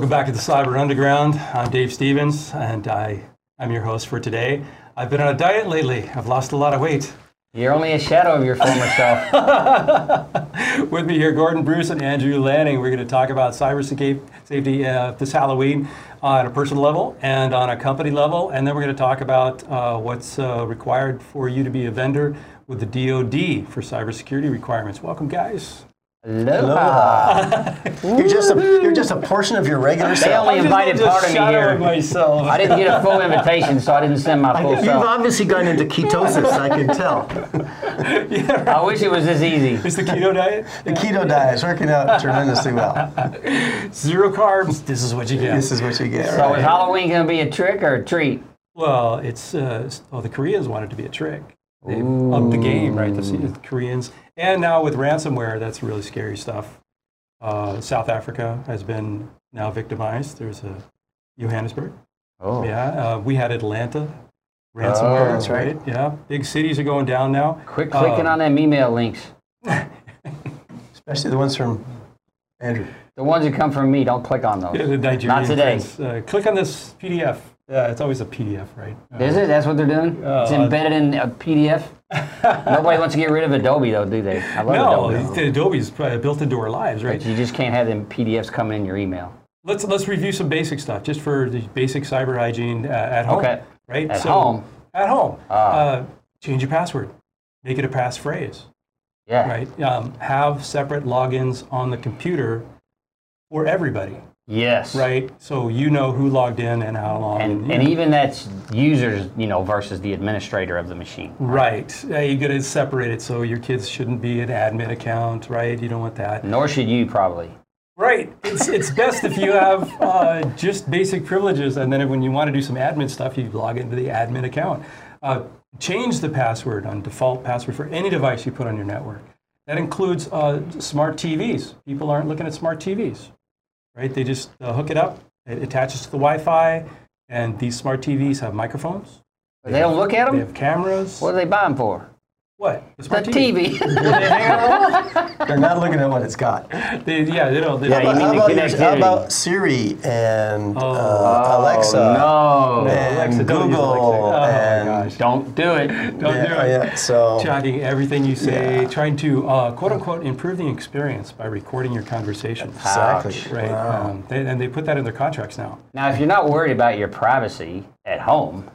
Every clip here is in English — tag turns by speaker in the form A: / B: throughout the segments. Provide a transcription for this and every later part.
A: Welcome back to the Cyber Underground. I'm Dave Stevens, and I, I'm your host for today. I've been on a diet lately. I've lost a lot of weight.
B: You're only a shadow of your former self.
A: With me here, Gordon Bruce and Andrew Lanning. We're going to talk about cyber safety uh, this Halloween on a personal level and on a company level. And then we're going to talk about uh, what's uh, required for you to be a vendor with the DoD for cybersecurity requirements. Welcome, guys.
B: Aloha.
C: you're just a you're just a portion of your regular
B: They
C: self.
B: only invited part of me here.
A: myself.
B: I didn't get a full invitation, so I didn't send my full
C: You've
B: self.
C: obviously gone into ketosis. I can tell.
A: yeah, right.
B: I wish it was this easy.
A: It's the keto diet.
C: The keto diet is working out tremendously well.
A: Zero carbs. This is what you get.
C: This is what you get.
B: So
C: right?
B: is Halloween going to be a trick or a treat?
A: Well, it's uh, well, the Koreans wanted to be a trick. They upped the game, right? The, the Koreans, and now with ransomware, that's really scary stuff. Uh, South Africa has been now victimized. There's a Johannesburg.
B: Oh.
A: Yeah, uh, we had Atlanta. Ransomware,
B: Oh,
C: that's right.
A: Yeah, big cities are going down now.
B: Quit clicking
A: Uh,
B: on them email links.
C: Especially the ones from Andrew.
B: The ones that come from me, don't click on
A: Yeah,
B: those.
A: the
B: Not today.
A: Uh, click on this PDF. Yeah, it's always a PDF, right?
B: Is it? That's what they're doing? it's
A: Uh,
B: embedded in a PDF? Nobody wants to get rid of Adobe, though, do they? I love
A: no,
B: Adobe.
A: Adobe's probably built into our lives, right?
B: But you just can't have them PDFs coming in your email.
A: Let's let's review some basic stuff just for the basic cyber hygiene uh, at home.
B: Okay.
A: Right.
B: At home?
A: At home.
B: Ah.
A: Uh, change your password. Make it a passphrase.
B: Yeah.
A: Right. Um, have separate logins on the computer for everybody.
B: Yes.
A: Right. So you know who logged in and how long.
B: And, and even that's users, you know, versus the administrator of the machine.
A: Right. Uh, you got to separate it so your kids shouldn't be an admin account. Right. You don't want that.
B: Nor should you probably.
A: Right. It's, it's best if you have uh, just basic privileges, and then when you want to do some admin stuff, you log into the admin account. Uh, change the password on default password for any device you put on your network. That includes uh, smart TVs. People aren't looking at smart TVs, right? They just uh, hook it up, it attaches to the Wi-Fi, and these smart TVs have microphones.
B: They don't look at them.
A: They have cameras.
B: What are they buying for?
A: What? The
B: The
A: smart
B: TV.
C: They're not looking at what it's got.
A: They, yeah, they don't. They
B: Yeah,
A: don't
B: you
C: How
B: mean
C: about,
B: the
C: your- how about Siri and
A: Oh.
C: uh, Alexa
B: no.
C: and
A: Alexa, don't
C: Google
A: Alexa. Oh,
C: and
A: gosh.
B: Don't do it.
A: Don't do it.
C: yeah, so
A: Tracking everything you say,
C: Yeah.
A: trying to uh, quote unquote improve the experience by recording your conversations.
C: exactly
B: Ouch.
A: Right,
C: Wow.
A: um, they, and they put that in their contracts now.
B: Now, if you're not worried about your privacy at home,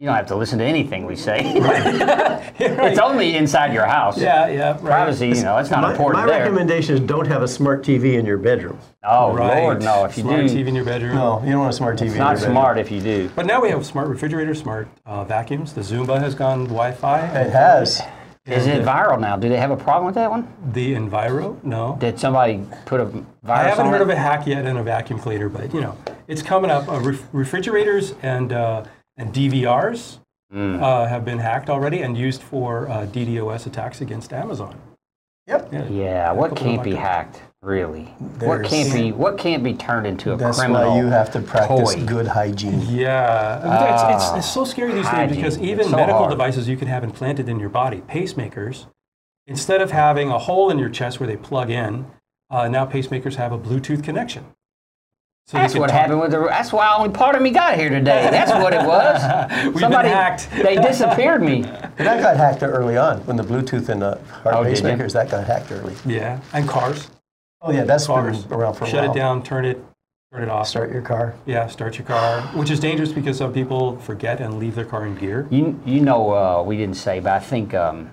B: you don't have to listen to anything we say. It's only inside your house.
A: Yeah, yeah, right.
B: Privacy, you know, it's not
C: my,
B: important
C: my
B: there.
C: recommendation is don't have a smart TV in your bedroom.
B: oh,
A: Right.
B: Lord, no. If you do.
A: smart TV in your bedroom.
C: No, you don't want a smart TV
B: it's
C: in
B: not
C: your bedroom.
B: smart if you do.
A: But now we have smart refrigerators, smart uh, vacuums. The Zumba has gone Wi-Fi.
C: It has.
B: Is it viral now? Do they have a problem with that one?
A: The Enviro, no.
B: Did somebody put a virus
A: I haven't heard
B: it?
A: of a hack yet in a vacuum cleaner, but you know, it's coming up. Uh, ref- refrigerators and uh, and DVRs
B: Mm.
A: uh, have been hacked already and used for uh, DDoS attacks against Amazon.
C: Yep.
A: Yeah.
B: Yeah, what can't be hacked, really? What can't be what can't be turned into a
C: That's
B: criminal
C: why you have to practice
B: toy?
C: good hygiene.
A: Yeah, it's, it's, it's so scary these days because even
B: so
A: medical
B: hard.
A: devices you can have implanted in your body, pacemakers, instead of having a hole in your chest where they plug in, uh, now pacemakers have a Bluetooth connection. So
B: That's what
A: talk-
B: happened with the. That's why only part of me got here today. That's what it was.
A: We've
B: Somebody
A: been hacked.
B: they disappeared me.
C: But that got hacked early on when the Bluetooth and the heart
B: Oh,
C: pacemakers that got hacked early.
A: Yeah, and cars.
C: Oh yeah, that's
A: Cars.
C: been around for a
A: Shut
C: while.
A: it down, turn it, turn it off.
C: Start your car.
A: Yeah, start your car, which is dangerous because some people forget and leave their car in gear.
B: You you know uh, we didn't say, but I think um,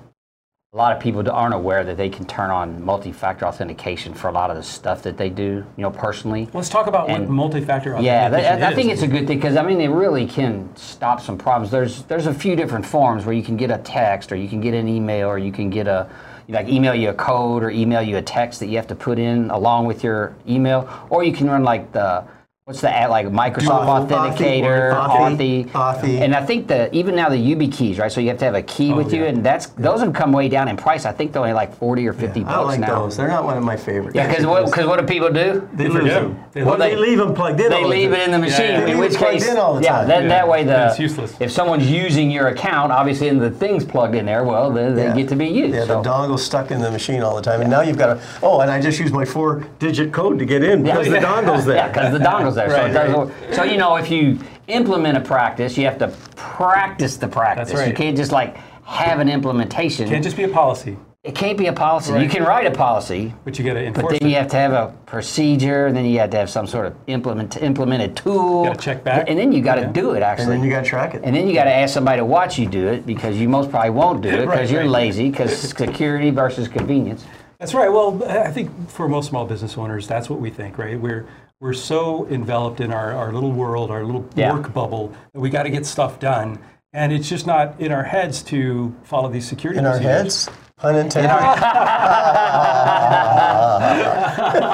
B: a lot of people aren't aware that they can turn on multi-factor authentication for a lot of the stuff that they do. You know, personally.
A: Let's talk about
B: And-
A: what multi-factor
B: Yeah,
A: authentication
B: that, I
A: is.
B: think it's a good thing because I mean it really can stop some problems. There's there's a few different forms where you can get a text or you can get an email or you can get a like email you a code or email you a text that you have to put in along with your email, or you can run like the what's the ad, like Microsoft
C: Authy,
B: Authenticator,
C: Authy,
B: Authy,
C: Authy.
B: and I think the even now the YubiKeys, right? So you have to have a key oh, with you,
A: yeah.
B: and that's those have come way down in price. I think they're only like forty or fifty
C: I
B: bucks
C: don't like
B: now.
C: those. They're not one of my favorites.
B: Yeah, because what, 'cause what do people do?
C: they lose them.
A: them. They
C: well,
A: lose
C: they leave them plugged in.
B: They
C: all
B: leave
C: the
B: it in the machine.
A: yeah. They
B: In
C: leave
B: which
C: it plugged
B: case,
C: in all the
B: yeah,
C: time.
B: that,
A: Yeah,
B: that way the
A: it's useless.
B: if someone's using your account, obviously, and the thing's plugged in there, well, then they
C: Yeah.
B: get to be used.
C: Yeah,
B: so.
C: the dongle's stuck in the machine all the time, and now you've got to. Oh, and I just used my four-digit code to get in because the dongle's there.
B: Yeah, because the dongle's there. so,
C: Right,
B: it doesn't, so, you know, if you implement a practice, you have to practice the practice.
A: That's right.
B: You can't just like have an implementation.
A: It can't just be a policy,
B: it can't be a policy. You can write a policy,
A: but you got to
B: but
A: enforce
B: then
A: it.
B: you have to have a procedure, and then you have to have some sort of implement implemented tool.
A: Gotta check back.
B: And then you got to
A: Yeah.
B: do it, actually.
C: And then you got to track it.
B: And then you got to ask somebody to watch you do it because you most probably won't do it because
A: Right,
B: you're
A: right.
B: lazy because security versus convenience.
A: That's right. Well, I think for most small business owners, that's what we think, right? We're we're so enveloped in our, our little world, our little
B: Yeah.
A: work bubble that we got to get stuff done, and it's just not in our heads to follow these security.
C: In our heads, pun intended.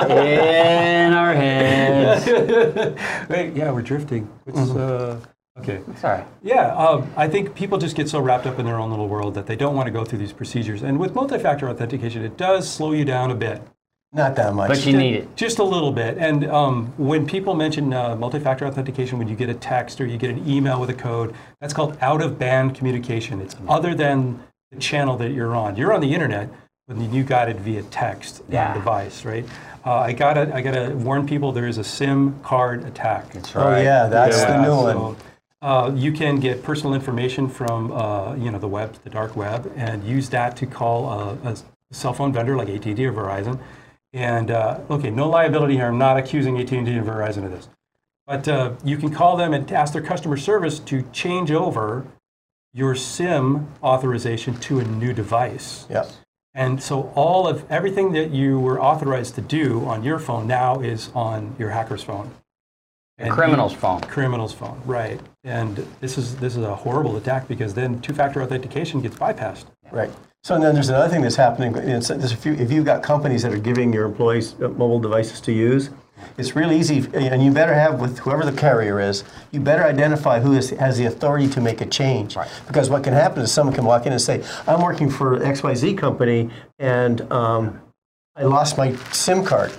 B: In our heads.
A: Wait, yeah, we're drifting. Which is, uh, okay.
B: Sorry.
A: Yeah, um, I think people just get so wrapped up in their own little world that they don't want to go through these procedures. And with multi-factor authentication, it does slow you down a bit.
C: Not that much.
B: But you need it.
A: Just a little bit. And um, when people mention uh, multi-factor authentication, when you get a text or you get an email with a code, that's called out-of-band communication. It's other than the channel that you're on. You're on the internet, but then you got it via text
B: Yeah.
A: and device, right? Uh, I gotta, I gotta warn people there is a SIM card attack.
B: That's right.
C: oh yeah, that's the new one.
A: So, uh, you can get personal information from uh, you know the web, the dark web, and use that to call a, a cell phone vendor like AT&T or Verizon. And uh, okay, no liability here. I'm not accusing AT&T and Verizon of this, but uh, you can call them and ask their customer service to change over your SIM authorization to a new device.
C: Yeah.
A: And so all of everything that you were authorized to do on your phone now is on your hacker's phone. And you-
B: Criminal's phone.
A: criminal's phone, right? And this is this is a horrible attack because then two-factor authentication gets bypassed.
C: Right. So then there's another thing that's happening. There's a few, if you've got companies that are giving your employees uh, mobile devices to use, it's really easy, and you better have with whoever the carrier is, you better identify who is, has the authority to make a change.
B: Right.
C: Because what can happen is someone can walk in and say, "I'm working for XYZ company, and um, I lost my SIM card."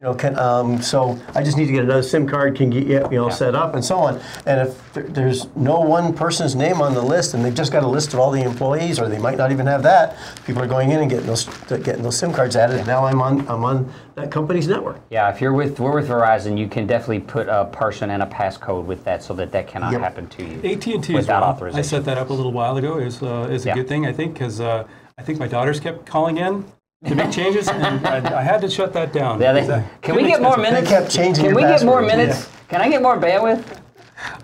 C: You know, can, um, so I just need to get another SIM card, can get you know set up and so on. And if there, there's no one person's name on the list, and they've just got a list of all the employees, or they might not even have that, people are going in and getting those getting those SIM cards added. And now I'm on I'm on that company's network.
B: Yeah, if you're with we're with Verizon, you can definitely put a person and a passcode with that so that that cannot
C: Yep.
B: happen to you.
A: AT&T as
B: Without
A: well.
B: authorization.
A: I set that up a little while ago. is uh, is a
B: Yeah.
A: good thing I think because uh, I think my daughters kept calling in to make changes and I, I had to shut that down.
B: Yeah, they,
A: because that-
B: can we get more
A: expensive.
B: minutes?
C: kept changing
B: Can we get more
C: passwords,
B: minutes? Can I get more bandwidth?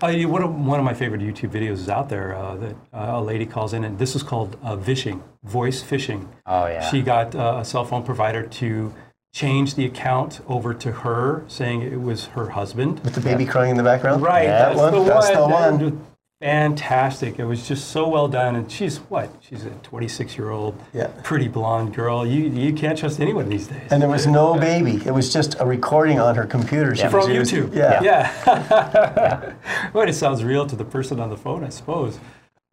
A: Uh, you- one, of, one of my favorite YouTube videos is out there uh, that uh, a lady calls in, and this is called uh, vishing, voice phishing.
B: Oh, yeah.
A: She got uh, a cell phone provider to change the account over to her, saying it was her husband.
C: With the baby crying in the background.
A: Right,
B: Yeah.
A: that's
C: That one,
A: the
C: that's the
A: one. Fantastic. It was just so well done. And she's what? She's a 26 year old,
C: Yeah.
A: pretty blonde girl. You, you can't trust anyone these days.
C: And there was no baby. It was just a recording on her computer. She
B: Yeah.
C: was
A: From YouTube.
C: Yeah.
A: Yeah. well, it sounds real to the person on the phone, I suppose.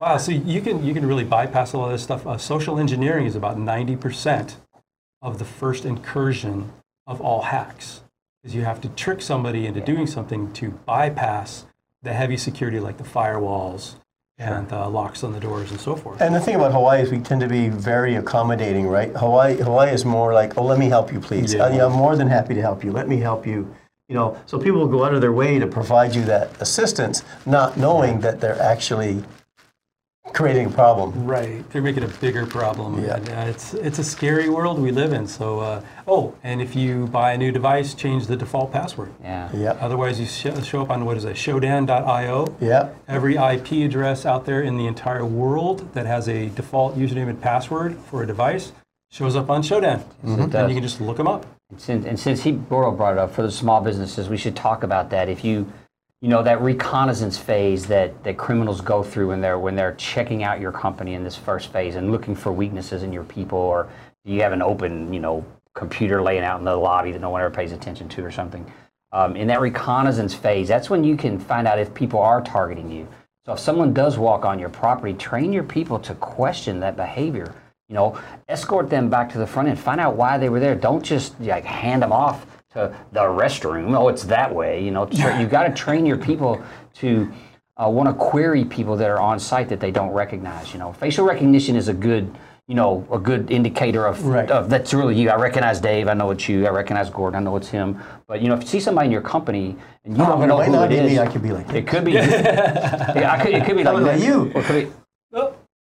A: Wow. So you can you can really bypass a lot of this stuff. Uh, social engineering is about 90% of the first incursion of all hacks. Is you have to trick somebody into doing something to bypass the heavy security like the firewalls and uh, locks on the doors and so forth.
C: And the thing about Hawaii is we tend to be very accommodating, right? Hawaii, Hawaii is more like, oh, let me help you, please.
A: Yeah.
C: Uh, yeah, I'm more than happy to help you. Let me help you. You know, so people will go out of their way to provide you that assistance, not knowing that they're actually creating a problem.
A: Right, they're making a bigger problem.
C: Yeah.
A: And, uh, it's it's a scary world we live in. So, uh, oh, and if you buy a new device, change the default password.
B: Yeah.
C: Yeah.
A: Otherwise, you sh- show up on what is it, Shodan.io.
C: Yeah.
A: Every IP address out there in the entire world that has a default username and password for a device shows up on Shodan,
B: it
A: and
B: does.
A: you can just look them up.
B: And since, and since he Boro brought it up for the small businesses, we should talk about that. If you, you know, that reconnaissance phase that, that criminals go through when they're when they're checking out your company in this first phase and looking for weaknesses in your people, or do you have an open, you know, computer laying out in the lobby that no one ever pays attention to, or something. Um, in that reconnaissance phase, that's when you can find out if people are targeting you. So if someone does walk on your property, train your people to question that behavior. You know, escort them back to the front end. Find out why they were there. Don't just like hand them off to the restroom. Oh, it's that way. You know, tra- you got to train your people to uh, want to query people that are on site that they don't recognize. You know, facial recognition is a good, you know, a good indicator of,
C: Right.
B: of that's really you. I recognize Dave. I know it's you. I recognize Gordon. I know it's him. But you know, if you see somebody in your company and you
C: Oh,
B: don't
C: but it
B: know who it is, it
C: me. I could be like,
B: it could be. yeah, I could, it could be like
C: like you.
B: Or it could be,
A: Oh,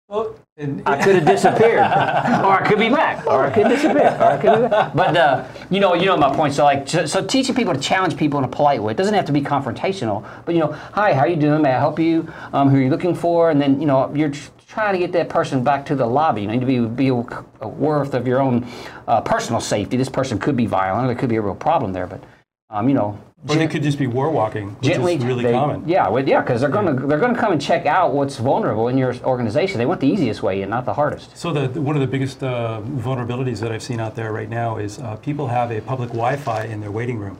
A: oh, and,
B: I could have disappeared, or I could be back, or I could disappear, or I could be back. But uh, you know, you know my point. So like, so, so teaching people to challenge people in a polite way. It doesn't have to be confrontational, but you know, hi, how you doing? May I help you? Um, who are you looking for? And then you know, you're trying to get that person back to the lobby. You need to be be a worth of your own uh, personal safety. This person could be violent. There could be a real problem there, but um, you know.
A: Or they could just be war walking, which
B: Gently,
A: is really
B: they-
A: common.
B: Yeah, well, yeah, because they're gonna they're gonna come and check out what's vulnerable in your organization. They want the easiest way and not the hardest.
A: So the, the- one of the biggest uh, vulnerabilities that I've seen out there right now is uh, people have a public Wi-Fi in their waiting room.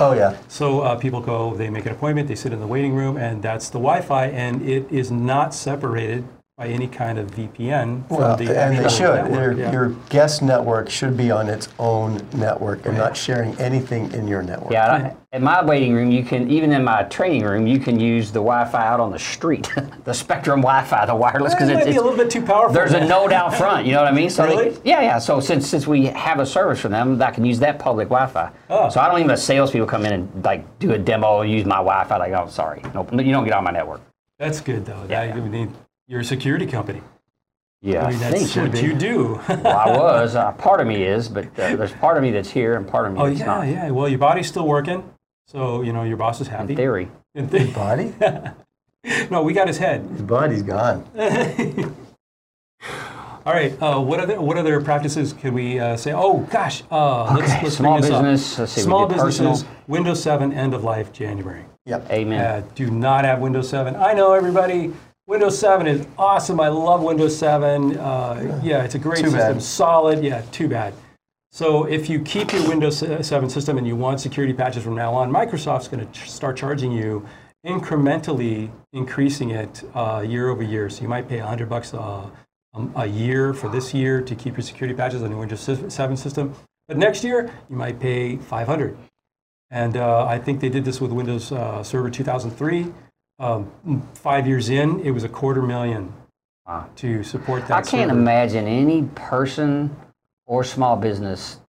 C: oh yeah.
A: So uh, people go, they make an appointment, they sit in the waiting room, and that's the Wi-Fi, and it is not separated by any kind of VPN from
C: Well,
A: the
C: and they should.
A: network.
C: Your,
A: Yeah.
C: your guest network should be on its own network and not sharing anything in your network.
B: Yeah, and in my waiting room, you can even in my training room, you can use the Wi-Fi out on the street, the Spectrum Wi-Fi, the wireless,
A: It
B: because
A: might
B: it's,
A: be a little bit too powerful.
B: there's a node out front. You know what I mean? So they- yeah, yeah. So since since we have a service for them, I can use that public Wi-Fi.
A: Oh.
B: So I don't even let salespeople come in and like do a demo and use my Wi-Fi. Like, oh, sorry, nope, you don't get on my network.
A: That's good though.
B: Yeah.
A: That, I mean, you're a security company.
B: Yeah,
A: I mean, that's
B: think.
A: what you do.
B: well, I was. Uh, part of me is, but uh, there's part of me that's here and part of me
A: oh
B: that's
A: yeah,
B: not.
A: yeah. Well, your body's still working, so you know your boss is happy.
B: In theory.
A: In the-
C: Body?
A: no, we got his head.
C: His body's gone.
A: All right. Uh, what other what other practices can we uh, say? Oh gosh, uh, let's,
B: Okay,
A: let's
B: small
A: bring this up.
B: business, let's see,
A: small businesses.
B: personal.
A: Windows 7 end of life January.
C: Yep.
B: Amen.
A: Uh, do not have Windows 7. I know everybody. Windows 7 is awesome. I love Windows 7. Uh, yeah, it's a great
C: Too
A: system.
C: bad.
A: Solid. Yeah, too bad. So if you keep your Windows 7 system and you want security patches from now on, Microsoft's going to start charging you incrementally increasing it uh, year over year. So you might pay 100 bucks a, a year for this year to keep your security patches on your Windows 7 system. But next year, you might pay 500. And uh, I think they did this with Windows uh, Server 2003. Um, five years in, it was a quarter million
B: Wow.
A: to support that.
B: I can't
A: server.
B: imagine any person or small business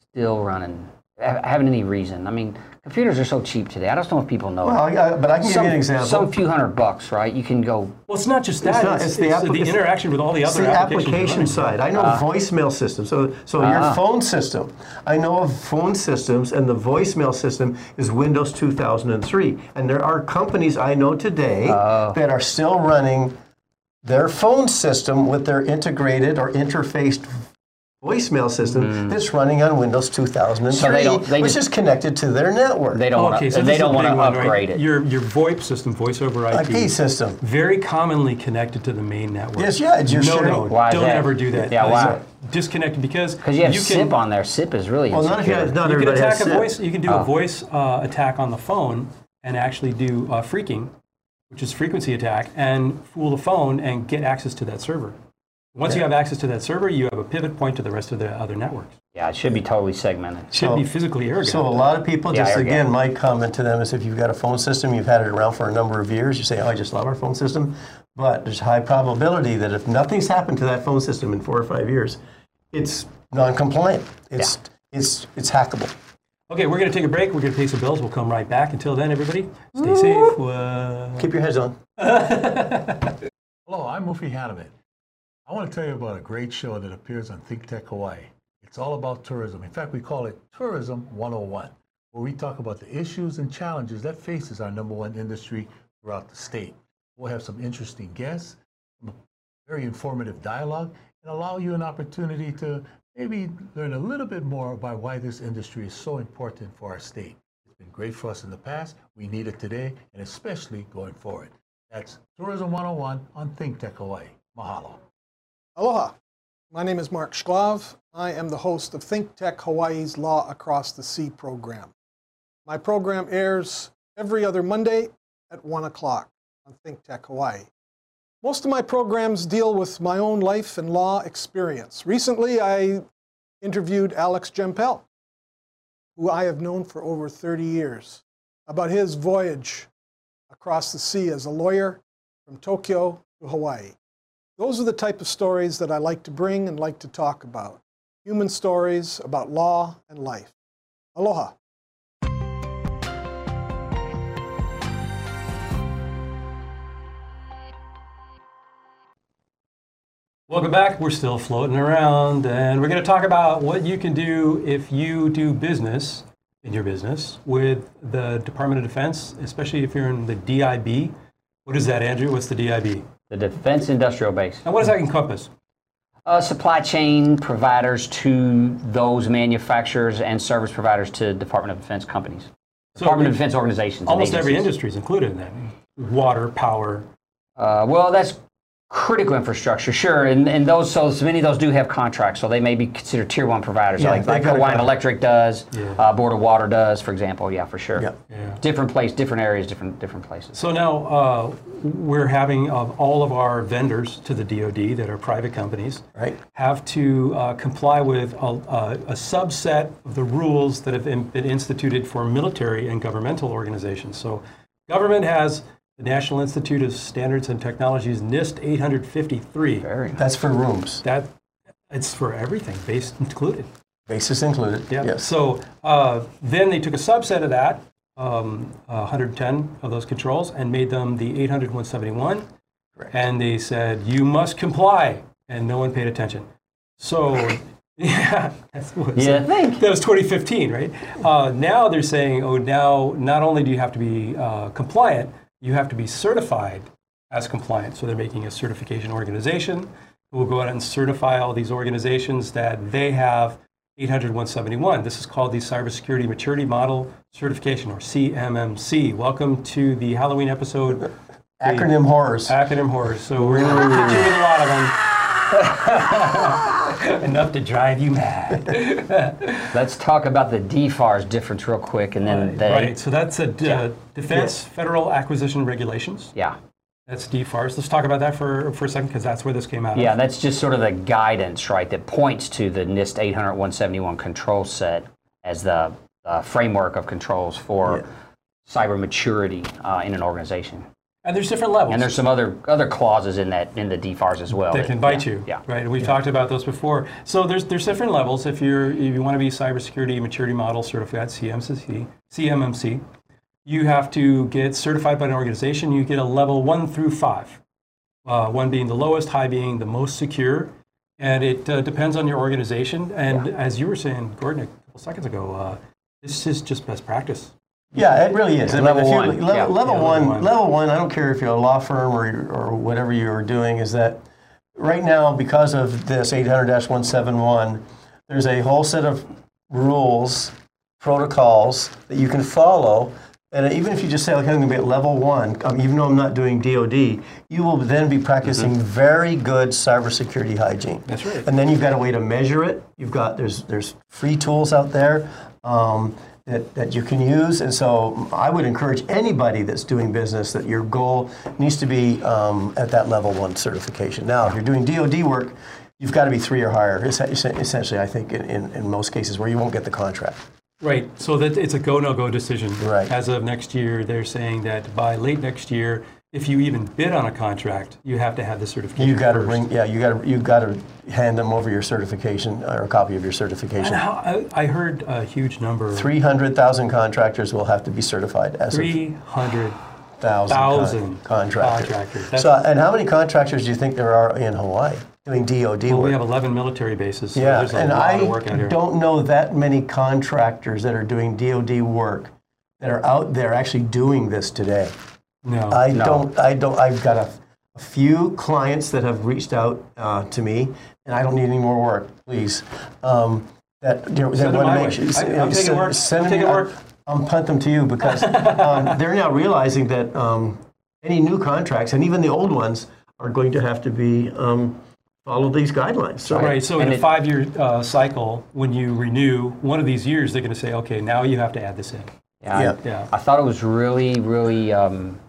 B: still running, having any reason. I mean, computers are so cheap today. I just don't know if people know.
C: Well,
B: it.
C: I, but I can give
B: some,
C: you an example.
B: some few hundred bucks, right? You can go.
A: Well, it's not just that. It's,
C: not- it's the
A: it's
C: appli-
A: the interaction with all the
C: It's
A: other
C: the application side. I know voicemail systems. So, so
B: Ah.
C: your phone system. I know of phone systems, and the voicemail system is Windows 2003. And there are companies I know today
B: Oh.
C: that are still running their phone system with their integrated or interfaced voicemail system that's running on Windows 2003,
B: Mm. So they don't- they
C: which
B: just-
C: is connected to their network.
B: They don't want
A: Okay,
B: to.
A: so
B: they don't want to
A: big one, right?
B: upgrade it.
A: Your your VoIP system, voice over IP,
C: IP system.
A: very commonly connected to the main network.
C: Yes, yeah, it's your
A: no,
C: sharing-
A: no,
B: Why
A: don't ever do that.
B: Yeah, why?
A: So, Disconnect because
B: Because you have
A: can,
B: SIP on there. SIP is really
C: Well, not if you
B: insecure.
C: have, not
A: you can
C: everybody
A: attack
C: has
A: a
C: SIP.
A: voice. You can do
B: Oh.
A: a voice uh, attack on the phone and actually do uh, phreaking, which is frequency attack, and fool the phone and get access to that server. Once you have access to that server, you have a pivot point to the rest of the other networks.
B: yeah, it should be totally segmented.
A: Should
C: So-
A: be physically air
C: So a lot of people, just
B: air
C: again,
B: gap.
C: my comment to them is if you've got a phone system, you've had it around for a number of years, you say, oh, I just love our phone system. But there's high probability that if nothing's happened to that phone system in four or five years, it's non-compliant. It's, it's, it's hackable.
A: Okay, we're going to take a break. We're going to pay some bills. We'll come right back. Until then, everybody, stay safe. Uh,
C: Keep your heads on.
D: Hello, I'm Mufi Hannemann. I want to tell you about a great show that appears on Think Tech Hawaii. It's all about tourism. In fact, we call it Tourism 101, where we talk about the issues and challenges that faces our number one industry throughout the state. We'll have some interesting guests, very informative dialogue, and allow you an opportunity to maybe learn a little bit more about why this industry is so important for our state. It's been great for us in the past. We need it today, and especially going forward. That's Tourism 101 on Think Tech Hawaii. Mahalo.
E: Aloha. My name is Mark Shklav. I am the host of Think Tech Hawaii's Law Across the Sea program. My program airs every other Monday at 1 o'clock on Think Tech Hawaii. Most of my programs deal with my own life and law experience. Recently, I interviewed Alex Gempel, who I have known for over 30 years, about his voyage across the sea as a lawyer from Tokyo to Hawaii. Those are the type of stories that I like to bring and like to talk about human stories about law and life. Aloha.
A: Welcome back. We're still floating around, and we're going to talk about what you can do if you do business in your business with the Department of Defense, especially if you're in the DIB. What is that, Andrew? What's the DIB?
B: The Defense Industrial Base.
A: And what does that encompass?
B: Uh, supply chain providers to those manufacturers and service providers to Department of Defense companies.
A: So
B: Department of Defense organizations.
A: Almost every industry is included in that. Water, power.
B: Uh, well, that's critical infrastructure, sure, and, and those so, so many of those do have contracts, so they may be considered tier one providers,
C: Yeah,
B: like,
C: they've
B: like Hawaiian. Electric does,
A: Yeah.
B: uh, Board of Water does, for example. Yeah, for sure.
C: Yeah.
A: Yeah.
B: Different place, different areas, different different places.
A: So now uh, we're having uh, all of our vendors to the DoD that are private companies
C: Right.
A: have to uh, comply with a, a, a subset of the rules that have been instituted for military and governmental organizations. So government has the National Institute of Standards and Technologies NIST 853.
B: Very nice.
C: That's for rooms,
A: That it's for everything, base included.
C: basis included.
A: Yeah.
C: Yes.
A: So uh, then they took a subset of that, um, uh, 110 of those controls, and made them the 800 171.
C: Correct.
A: And they said, you must comply. And no one paid attention. So, yeah, that's what
B: Yeah, think.
A: that was 2015, right? Uh, now they're saying, oh, now not only do you have to be uh, compliant, you have to be certified as compliant. So they're making a certification organization who will go out and certify all these organizations that they have 800 171. This is called the Cybersecurity Maturity Model Certification, or CMMC. Welcome to the Halloween episode,
C: Acronym horrors.
A: Acronym Horrors. So we're going to you with a lot of them. Enough to drive you mad.
B: Let's talk about the DFARS difference real quick, and then the
A: Right, so that's a d- uh, Defense Federal Acquisition Regulations.
B: yeah.
A: That's DFARS. Let's talk about that for, for a second because that's where this came out
B: Yeah,
A: of.
B: that's just sort of the guidance, right, that points to the NIST 800 171 control set as the uh, framework of controls for cyber maturity uh, in an organization.
A: And there's different levels
B: And there's some other other clauses in that in the DFARS as well
A: that can bite
B: yeah,
A: you.
B: Yeah.
A: Right, and we've talked about those before. So there's there's different levels. If you're if you want to be cybersecurity maturity model certified CMMC, CMMC, you have to get certified by an organization. You get a level one through five. Uh, one being the lowest, high being the most secure, and it uh, depends on your organization. And as you were saying, Gordon, a couple seconds ago, uh, this is just best practice.
C: Yeah, it really is. I
B: Level
C: if you-
B: one,
C: Level,
B: yeah.
C: level
A: Yeah, level
C: one.
A: one.
C: Level one. I don't care if you're a law firm or or whatever you are doing. Is that right now because of this 800-171, there's a whole set of rules, protocols that you can follow. And even if you just say, okay, I'm going to be at level one, um, even though I'm not doing DoD, you will then be practicing very good cybersecurity hygiene.
A: That's right.
C: And then you've got a way to measure it. You've got there's there's free tools out there um, that, that you can use. And so I would encourage anybody that's doing business that your goal needs to be um, at that level one certification. Now, if you're doing DoD work, you've got to be three or higher. es- es- Essentially, I think in, in, in most cases where you won't get the contract.
A: Right. So that it's a go no go decision.
C: Right.
A: As of next year, they're saying that by late next year, if you even bid on a contract, you have to have the certification.
C: You got to bring yeah you got to you got to hand them over your certification or a copy of your certification.
A: And how, I, I heard a huge number.
C: Three hundred thousand contractors will have to be certified as
A: Three hundred.
C: thousand, con- contractors.
A: contractors.
C: So, and how many contractors do you think there are in Hawaii doing DoD
A: Well,
C: work?
A: we have 11 military bases. So
C: yeah,
A: there's a
C: and
A: lot
C: I
A: of work out here.
C: don't know that many contractors that are doing DoD work that are out there actually doing this today.
A: No.
C: I don't. I don't. I've got a, a few clients that have reached out uh, to me, and I don't need any more work, please. Um, that you that
A: Send them
C: want to make sure.
A: I- I'm taking
C: send-
A: work.
C: send
A: I'm
C: them-
A: taking work.
C: I'll punt them to you because um, they're now realizing that um, any new contracts and even the old ones are going to have to be um, follow these guidelines. So
A: Right. So
B: And
A: in a five-year uh, cycle, when you renew one of these years, they're going to say, okay, now you have to add this in.
B: Yeah, I-
C: Yeah.
A: Yeah.
B: I thought it was really, really um,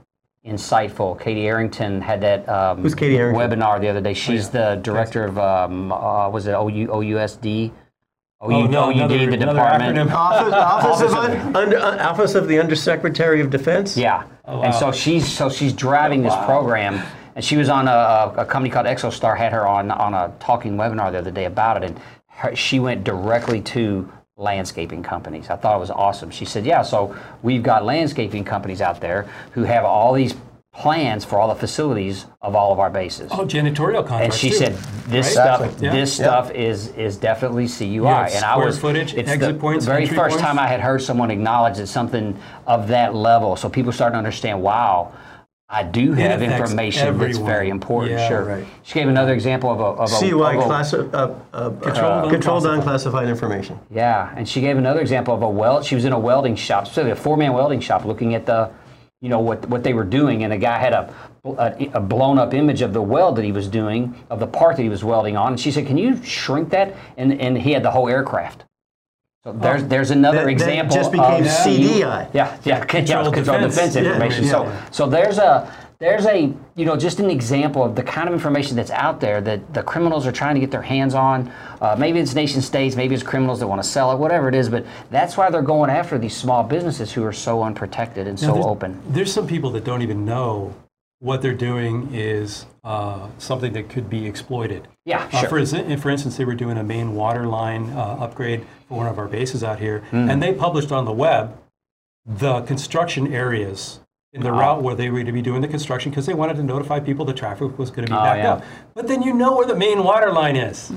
B: insightful. Katie Arrington had that um,
C: Who's Katie Arrington?
B: webinar the other day. She's the director of, um, uh, was it OU, OUSD? OU,
A: Oh, no,
B: OUD,
A: another-
B: the department.
A: acronym.
C: Office, Office, of,
B: Office
C: under, uh, Office of the Undersecretary of Defense.
B: Yeah, and so she's so she's driving this program, and she was on a, a company called ExoStar had her on on a talking webinar the other day about it, and her, she went directly to landscaping companies. I thought it was awesome. She said, "Yeah, so we've got landscaping companies out there who have all these plans for all the facilities of all of our bases."
A: Oh, janitorial
B: and she
A: too,
B: said, "This
A: right?
B: stuff,
C: Exactly.
A: Yeah.
B: this
C: Yeah.
B: stuff is is definitely CUI."
A: have
B: and I was
A: footage,
B: it's
A: exit
B: the
A: points,
B: very first
A: points.
B: time I had heard someone acknowledge that something of that level, so people started to understand. Wow. I do have
A: affects
B: information that's very important.
A: Yeah,
B: sure.
A: right.
B: She gave another example of a, of a,
C: CUI
B: of a-
C: class, uh, uh, uh,
A: Controlled
C: controlled
A: unclassified.
C: unclassified information.
B: Yeah, and she gave another example of a weld. She was in a welding shop, specifically a four-man welding shop, looking at the, you know, what what they were doing, and the guy had a, a a blown-up image of the weld that he was doing of the part that he was welding on, and she said, "Can you shrink that?" And and he had the whole aircraft. So there's there's another
C: That- that
B: example.
C: just became
B: of
C: CDI.
B: Yeah, yeah, controlled,
A: Controlled
B: defense,
A: defense.
B: Information.
A: yeah.
B: So so there's a there's a you know just an example of the kind of information that's out there that the criminals are trying to get their hands on. Uh, maybe it's nation states, maybe it's criminals that want to sell it, whatever it is. But that's why they're going after these small businesses who are so unprotected and so
A: there's,
B: open.
A: There's some people that don't even know what they're doing is uh, something that could be exploited.
B: Yeah,
A: Uh,
B: sure.
A: for, instance, for instance, they were doing a main water line uh, upgrade for one of our bases out here,
B: Hmm.
A: and they published on the web the construction areas in the
B: Ah.
A: route where they were going to be doing the construction because they wanted to notify people the traffic was going to be
B: Oh,
A: backed
B: yeah.
A: up. But then you know where the main water line is.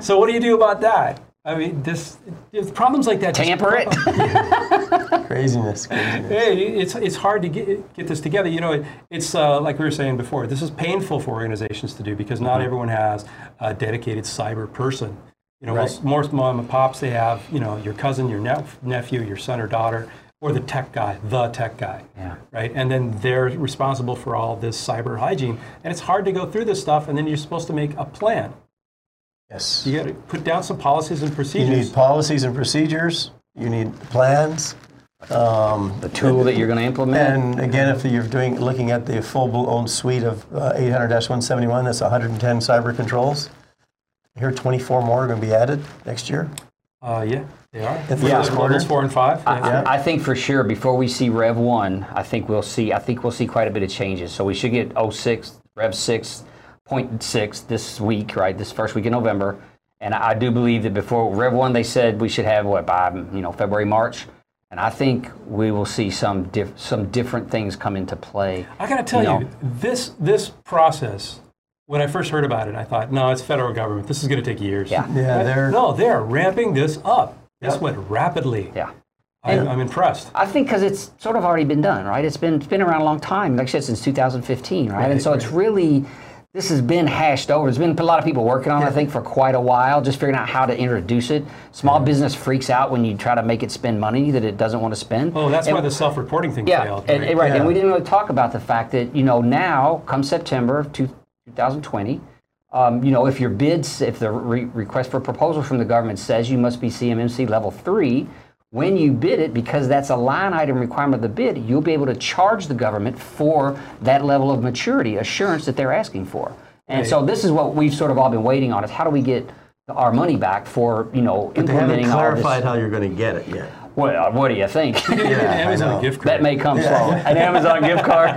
A: so what do you do about that? I mean, this there's problems like that. just
B: Tamper it.
C: Craziness. craziness.
A: Hey, it's it's hard to get get this together. You know, it, it's uh, like we were saying before. This is painful for organizations to do because not
C: Mm-hmm.
A: everyone has a dedicated cyber person. You know,
C: Right.
A: most, most mom and pops they have you know your cousin, your nep- nephew, your son or daughter, or the tech guy, the tech guy.
B: Yeah.
A: Right, and then they're responsible for all this cyber hygiene, and it's hard to go through this stuff. And then you're supposed to make a plan.
C: Yes.
A: You got to put down some policies and procedures.
C: You need policies and procedures. You need plans. Um,
B: the tool that you're going to implement.
C: and again, if you're doing looking at the full-blown suite of uh, 800-171, that's 110 cyber controls. Here, 24 more are going to be added next year.
A: Uh, yeah, they are.
C: In the
A: Yeah, levels four and five.
B: I,
A: yeah.
B: I think for sure before we see Rev one, I think we'll see. I think we'll see quite a bit of changes. So we should get 06, Rev six point six this week, right? This first week in November, and I do believe that before Rev one, they said we should have what by you know February March, and I think we will see some diff, some different things come into play.
A: I got to tell
B: No.
A: you, this this process. When I first heard about it, I thought, no, it's federal government. This is going to take years.
B: Yeah.
C: Yeah,
A: But
C: they're
A: no, they're ramping this up. This
C: Yep.
A: went rapidly.
B: Yeah.
A: I'm, I'm impressed.
B: I think because it's sort of already been done, right? It's been it's been around a long time, like I said, since 2015, right? and
A: Right,
B: so it's really this has been hashed over. There's been a lot of people working on it, I think, for quite a while, just figuring out how to introduce it. Small business freaks out when you try to make it spend money that it doesn't want to spend.
A: Oh, that's
B: And-
A: why the self-reporting thing
B: yeah,
A: failed.
B: and, and right. And we didn't really talk about the fact that you know now, come September of 2020, um, you know if your bids, if the re- request for proposal from the government says you must be CMMC level three, when you bid it, because that's a line item requirement of the bid, you'll be able to charge the government for that level of maturity assurance that they're asking for. And so this is what we've sort of all been waiting on: is how do we get our money back for you know
C: But they haven't
B: implementing all
C: clarified
B: this?
C: how you're going to get it yet.
B: What, what do you think?
A: You get an Amazon gift card.
B: that may come slow. An Amazon gift card.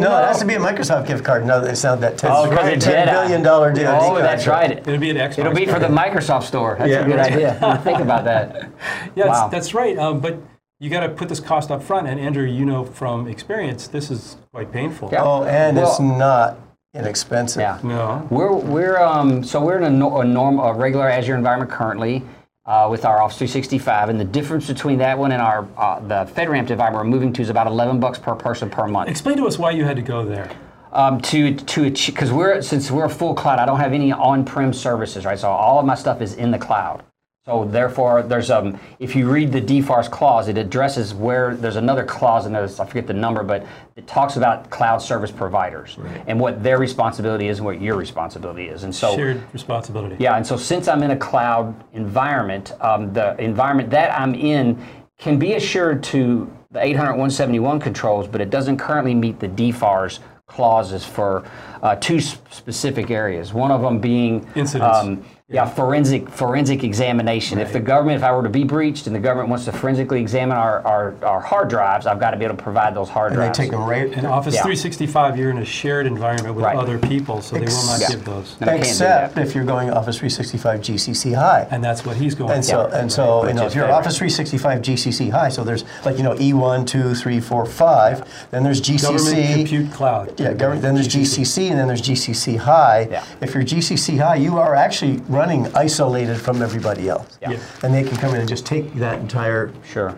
C: no, it has to be a Microsoft gift card. No, it's not that $10,
B: Oh, because
C: 10
B: it's Jedi.
C: billion dollar deal.
B: Oh, that's right.
A: It'll be an Xbox.
B: It'll be for
A: card.
B: the Microsoft store. That's
C: Yeah.
B: a good idea. Think about that.
A: Yeah,
B: Wow.
A: that's, that's right. Um, but you got to put this cost up front. And Andrew, you know from experience, this is quite painful.
B: Yeah.
C: Oh, and it's not inexpensive.
B: Yeah.
A: No.
B: We're we're um so we're in a, no, a norm a regular Azure environment currently. Uh, with our Office 365, and the difference between that one and our uh, the FedRAMP environment we're moving to is about 11 bucks per person per month.
A: Explain to us why you had to go there.
B: um, to to achieve because we're since we're a full cloud, I don't have any on-prem services, right? So all of my stuff is in the cloud. So therefore, there's um if you read the DFARS clause, it addresses where there's another clause in there. I forget the number, but it talks about cloud service providers and what their responsibility is and what your responsibility is. And so
A: Shared responsibility.
B: yeah, and so since I'm in a cloud environment, um, the environment that I'm in can be assured to the 800 171 controls, but it doesn't currently meet the DFARS clauses for uh, two specific areas. One of them being
A: Incidents.
B: Yeah, forensic forensic examination. If the government, if I were to be breached and the government wants to forensically examine our, our, our hard drives, I've got to be able to provide those hard
C: And they
B: drives.
C: take them right.
A: In Office
B: Yeah.
A: 365, you're in a shared environment with
B: Right.
A: other people, so they will not
C: Ex-
A: give those.
B: And I can't do
C: Except if you're going Office 365 GCC High.
A: And that's what he's going
C: And so,
A: for.
C: and so,
B: Which
C: you know, if you're
B: favorite.
C: Office 365 GCC High, so there's like, you know, E1, 2, 3, 4, 5, then there's
A: Government
C: GCC.
A: Compute Cloud.
C: Yeah, government, then there's GCC, and then there's GCC High.
B: Yeah.
C: If you're GCC High, you are actually running isolated from everybody else.
B: Yeah.
A: Yeah.
C: And they can come in and just take that entire,
B: Sure.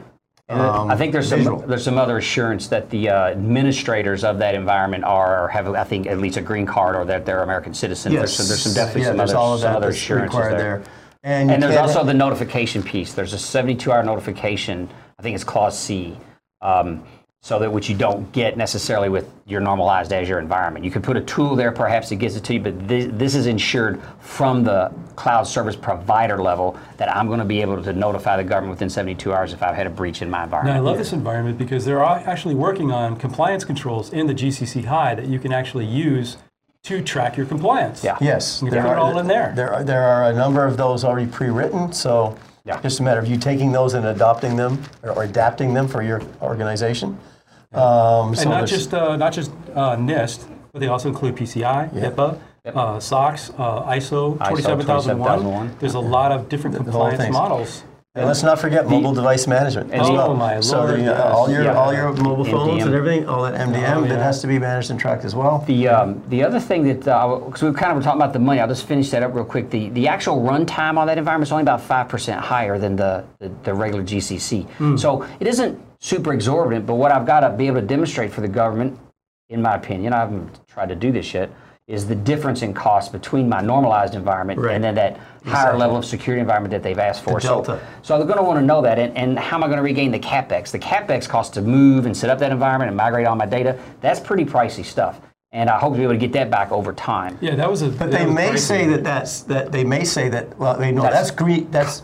B: And
C: Um,
B: I think there's some there's some other assurance that the uh, administrators of that environment are or have I think at least a green card or that they're American citizens.
C: yes.
B: There's, some, there's some definitely
C: yeah,
B: some
C: there's
B: other,
C: all of
B: some other assurances there.
C: there. And,
B: And there's also the notification piece. There's a 72-hour notification. I think it's clause C. Um, so that which you don't get necessarily with your normalized Azure environment. You could put a tool there, perhaps it gives it to you, but this, this is ensured from the cloud service provider level that I'm going to be able to notify the government within 72 hours if I've had a breach in my
A: Now, I love this environment because they're actually working on compliance controls in the GCC High that you can actually use to track your compliance.
B: Yeah.
C: Yes,
A: You can put it all in there.
C: There are, there are a number of those already pre-written, so
B: Yeah.
C: just a matter of you taking those and adopting them or, or adapting them for your organization. Um, so
A: And not just uh, not just uh, NIST, but they also include PCI, HIPAA, uh, SOX, uh, ISO 27001.
B: 27001.
A: There's a lot of different
C: whole
A: compliance
C: things.
A: models.
C: And let's not forget mobile device management as
A: Oh,
C: well.
A: my
C: so
A: Lord,
C: the, uh,
A: yes.
C: all your
B: Yeah.
C: all your mobile phones
B: MDM.
C: and everything, all that MDM
A: Oh,
C: that
A: yeah.
C: has to be managed and tracked as well.
B: The um, the other thing that because we kind of were talking about the money, I'll just finish that up real quick. The the actual runtime on that environment is only about five percent higher than the, the the regular GCC. So it isn't super exorbitant. But what I've got to be able to demonstrate for the government, in my opinion, I haven't tried to do this yet, is the difference in cost between my normalized environment
C: Right.
B: and then that higher level of security environment that they've asked for.
C: The delta.
B: So, so they're going to want to know that, and, and how am I going to regain the capex? The capex cost to move and set up that environment and migrate all my data. That's pretty pricey stuff, and I hope to be able to get that back over time.
A: Yeah, that was a.
C: But they may say that that's that they may say that well they know
B: That's-
C: that's green that's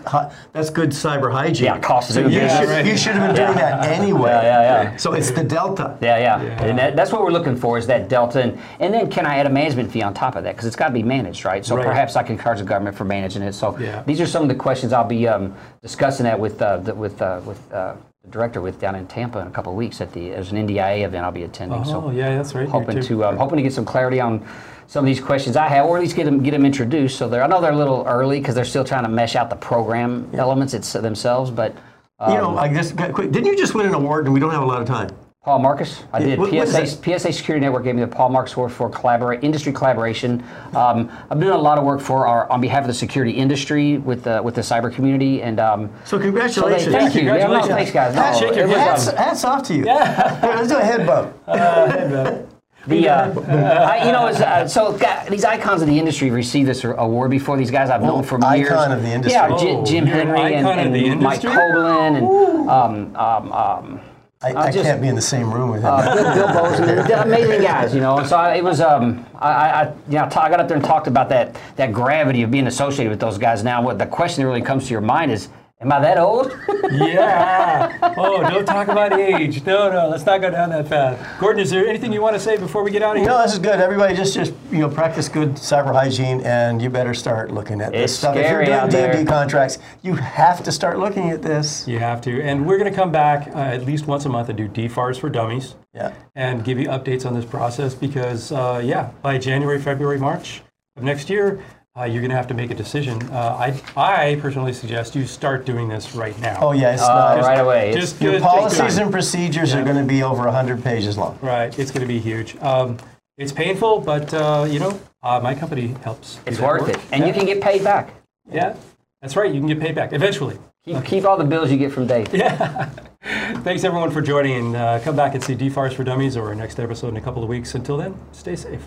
C: that's good cyber hygiene.
B: Yeah, cost
C: so you
B: business.
C: should
A: right.
C: you should have been doing that anyway.
B: Yeah, yeah, yeah.
C: So it's the delta.
B: Yeah, yeah,
A: Yeah.
B: and that, that's what we're looking for is that delta, and, and then can I add a management fee on top of that because it's got to be managed, right? So
A: Right.
B: perhaps I can charge the government for managing it. So
A: Yeah.
B: these are some of the questions I'll be um, discussing that with uh, the, with uh, with uh, the director with down in Tampa in a couple of weeks at the there's an NDIA event I'll be attending.
A: Oh,
B: so
A: yeah, that's right.
B: Hoping to um, hoping to get some clarity on some of these questions I have, or at least get them get them introduced. So they're I know they're a little early because they're still trying to mesh out the program elements it's, themselves, but.
C: You know, I guess quick. Didn't you just win an award? And we don't have a lot of time.
B: Paul Marcus. I did.
C: what- what is
B: PSA, PSA Security Network gave me the Paul Marcus Award for collabora- industry collaboration. Um, I'm doing a lot of work for our on behalf of the security industry with the with the cyber community, and um,
C: So
B: so they,
C: congratulations.
B: thank you. Yeah, no,
A: Congratulations.
B: thanks, guys. No,
C: Hats,
B: it was,
C: hats,
B: um,
C: hats off to you. Yeah. let's do a head bump.
B: the uh, I, you know, it's, uh, so got, these icons of the industry received this award before. These guys I've known for
C: icon
B: years.
C: of the industry.
B: Yeah, Jim,
A: Oh,
B: Jim
A: you're an
B: Henry and,
A: icon of
B: and Mike Coblin and um, um, um,
C: I, I
B: just-
C: can't be in the same room with him.
B: uh, Bill, they're amazing guys, you know. So I, it was, um, I, I, I- you know, I got up there and talked about that that gravity of being associated with those guys. Now, what the question that really comes to your mind is, am I that old?
A: Yeah. Oh, don't talk about age. No, no, let's not go down that path. Gordon, is there anything you want to say before we get out of here?
C: No, this is good. Everybody just just you know practice good cyber hygiene, and you better start looking at this
B: It's
C: stuff. If you're
B: scary
C: doing D&D contracts, you have to start looking at this.
A: You have to. And we're going to come back uh, at least once a month and do DFARS for dummies
C: Yeah.
A: and give you updates on this process because, uh, yeah, by January, February, March of next year, uh, you're going to have to make a decision. Uh, I, I personally suggest you start doing this right now.
C: Oh yeah, it's
B: Uh,
C: not.
B: right away.
A: Just
C: Your policies and procedures are going to be over 100 pages long.
A: Right, it's going to be huge. Um, it's painful, but uh, you know, uh, my company helps.
B: it's worth
A: work.
B: it, and
A: yeah.
B: you can get paid back.
A: Yeah, that's right. You can get paid back eventually.
B: Keep, keep all the bills you get from Dave. Yeah.
A: Thanks everyone for joining, and uh, come back and see DFARS for Dummies or our next episode in a couple of weeks. Until then, stay safe.